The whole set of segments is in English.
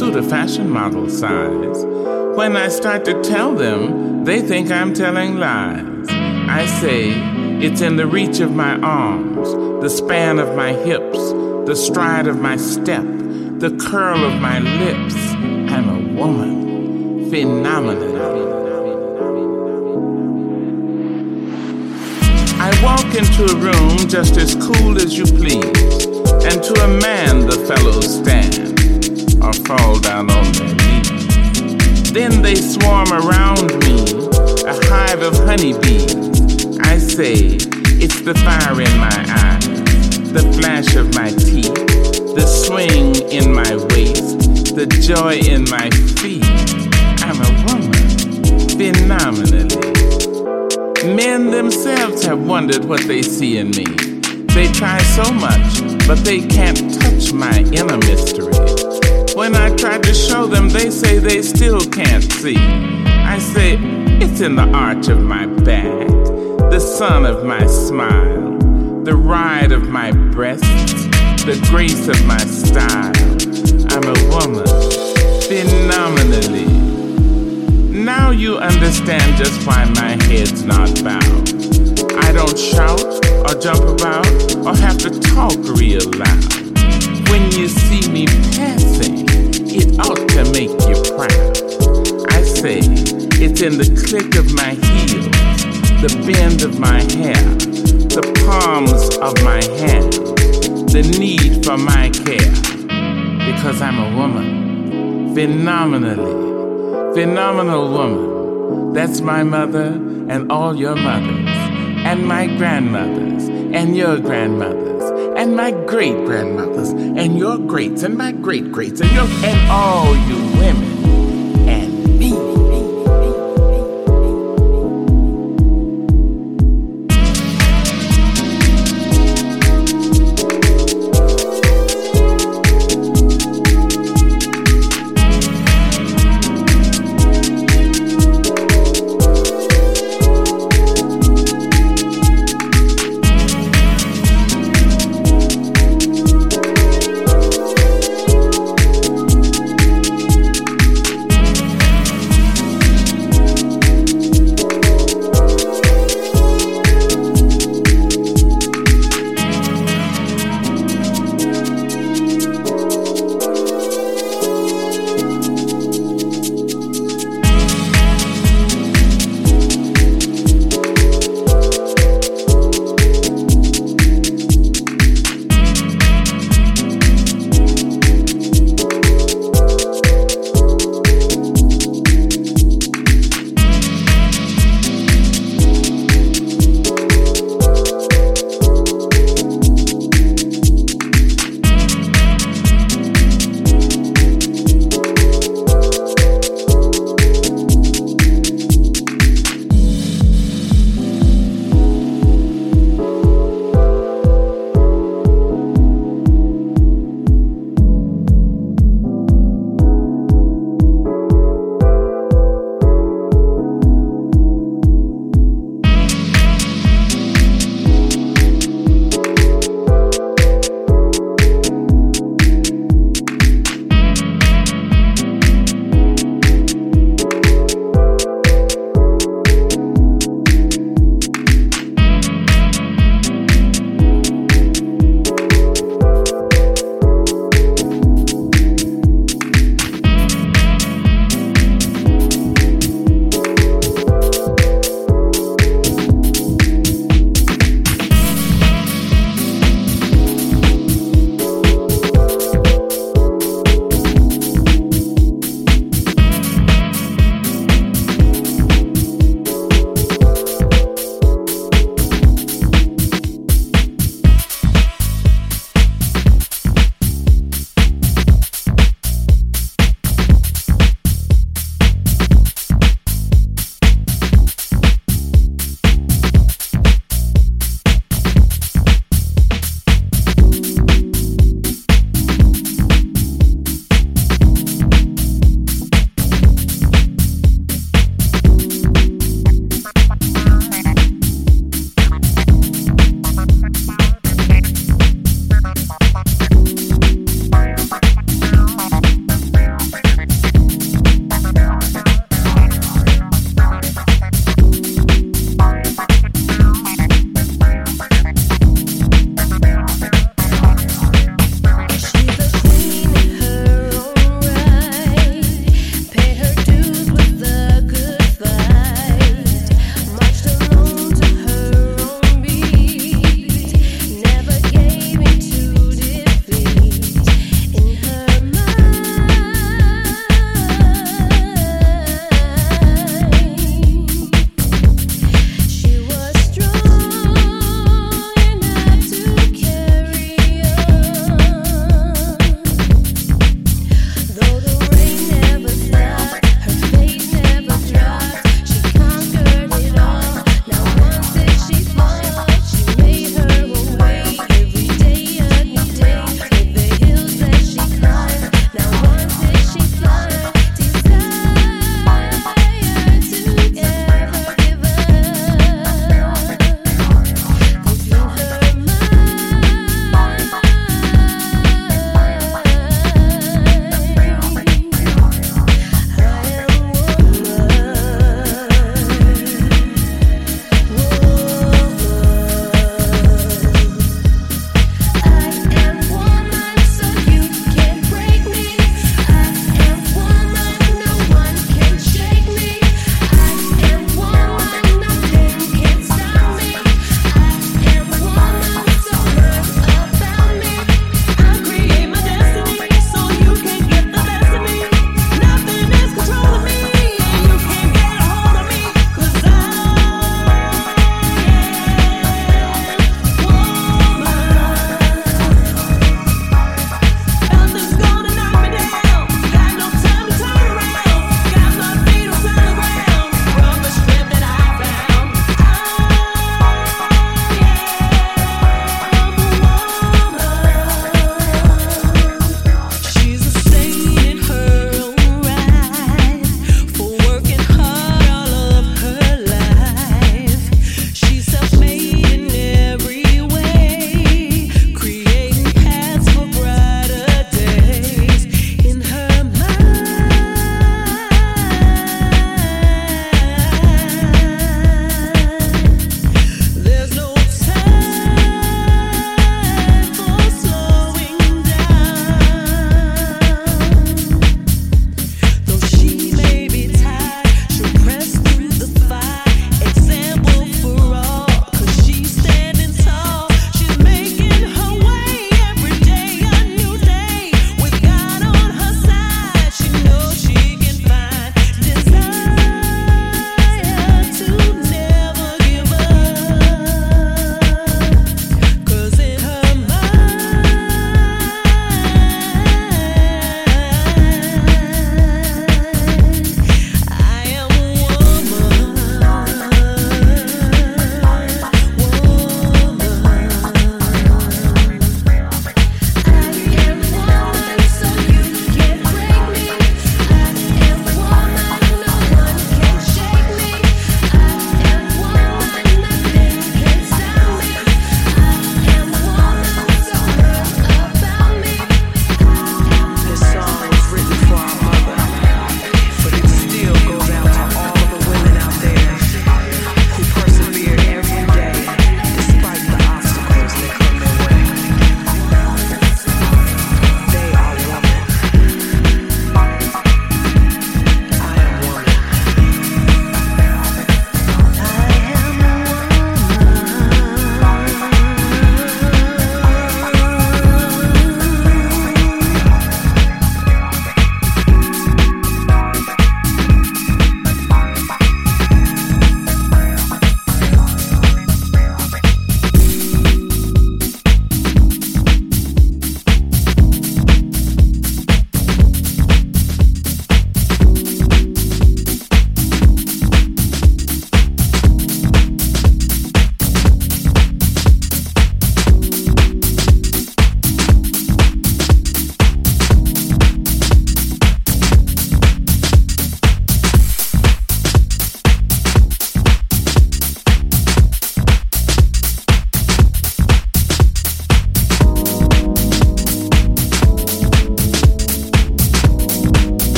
suit a fashion model size. When I start to tell them, they think I'm telling lies. I say, it's in the reach of my arms, the span of my hips, the stride of my step, the curl of my lips. I'm a woman, phenomenally. I walk into a room just as cool as you please, and to a man the fellows stand or fall down on their knees. Then they swarm around me, a hive of honeybees. I say, it's the fire in my eyes, the flash of my teeth, the swing in my waist, the joy in my feet. I'm a woman, phenomenally. Men themselves have wondered what they see in me. They try so much, but they can't touch my inner mystery. When I try to show them, they say they still can't see. I say, it's in the arch of my back, the sun of my smile, the ride of my breast, the grace of my style. I'm a woman, phenomenally. Now you understand just why my head's not bowed. I don't shout or jump about or have to talk real loud. When you see me passing, ought to make you proud. I say, it's in the click of my heels, the bend of my hair, the palms of my hand, the need for my care. Because I'm a woman, phenomenally phenomenal woman. That's my mother and all your mothers, and my grandmothers, and your grandmothers, and my great grandmothers, and your greats, and my great greats, and your and all you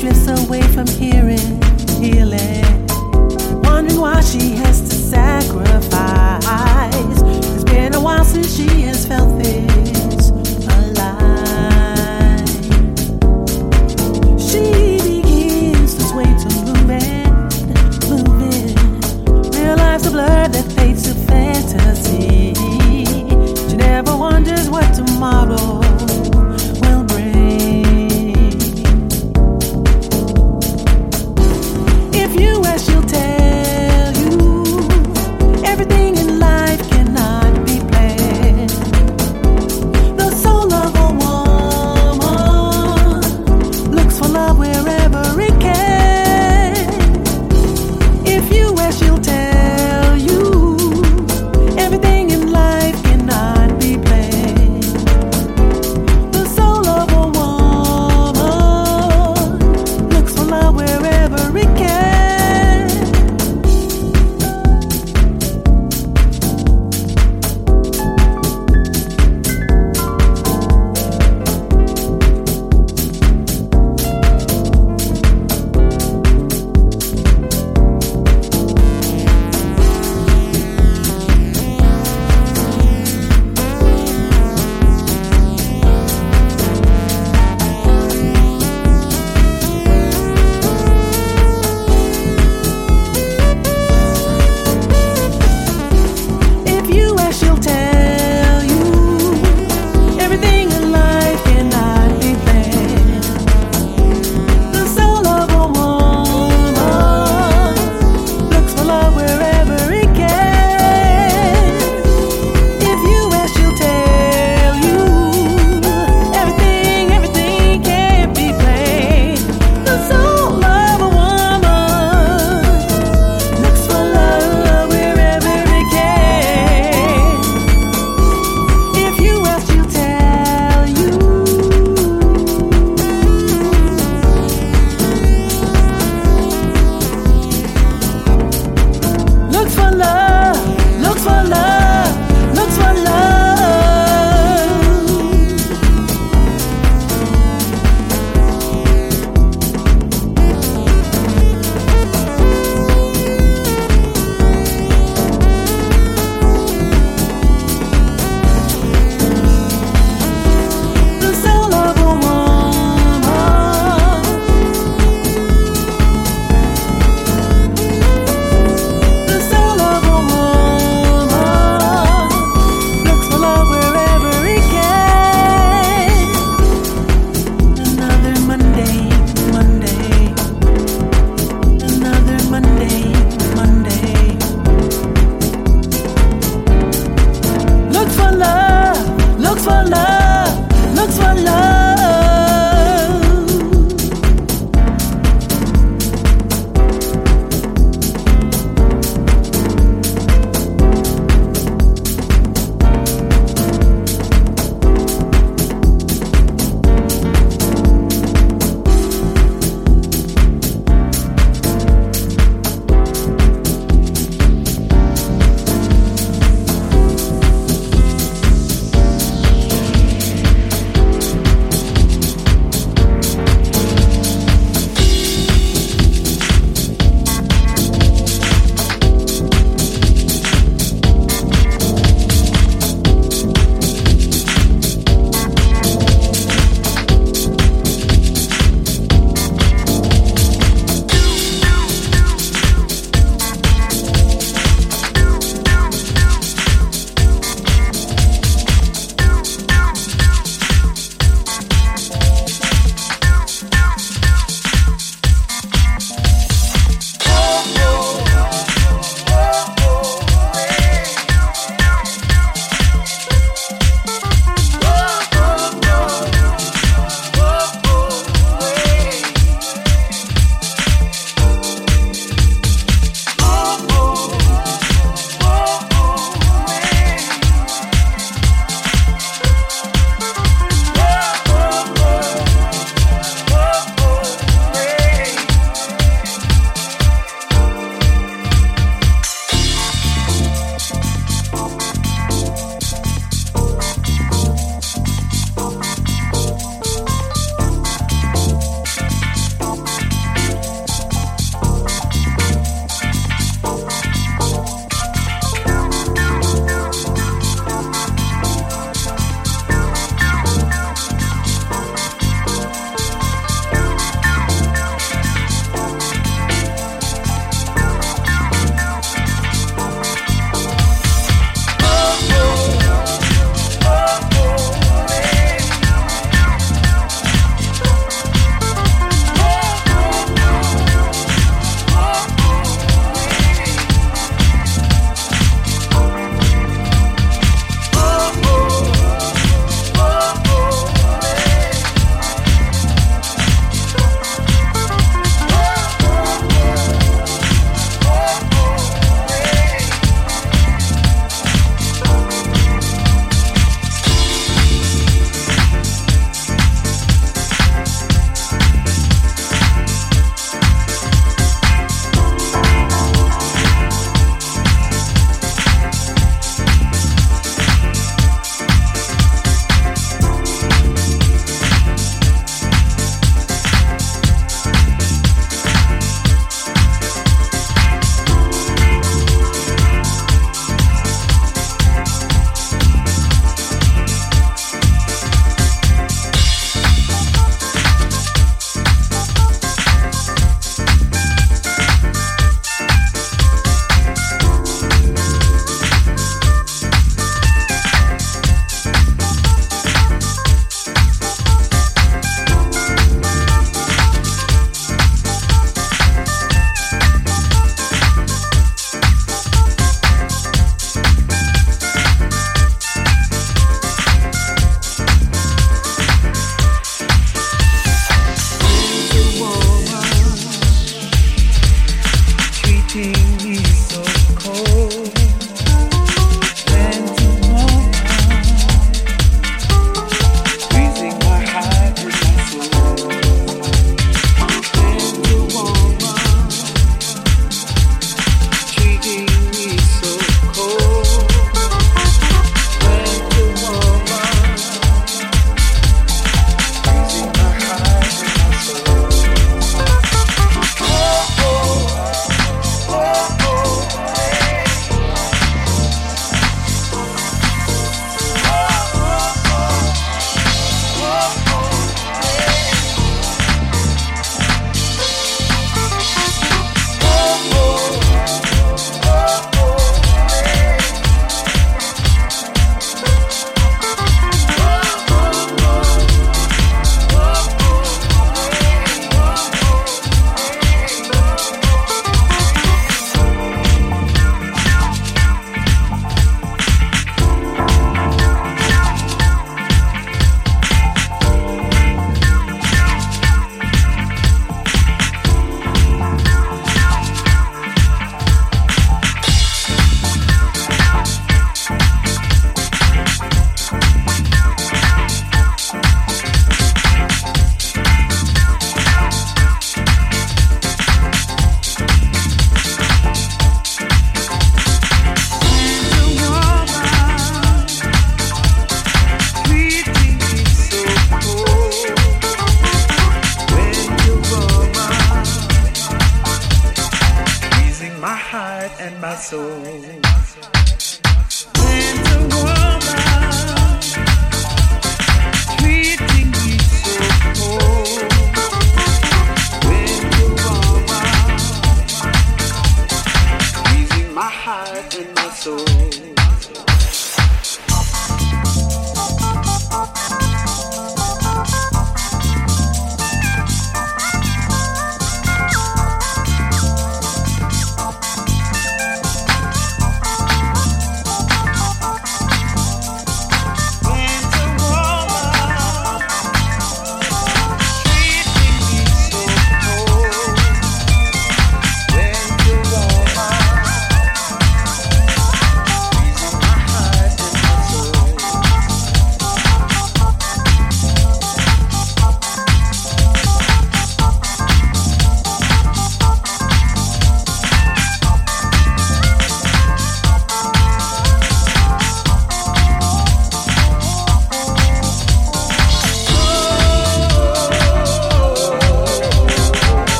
drifts away from hearing, healing. Wondering why she has to sacrifice. It's been a while since she has felt this.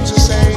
Just say.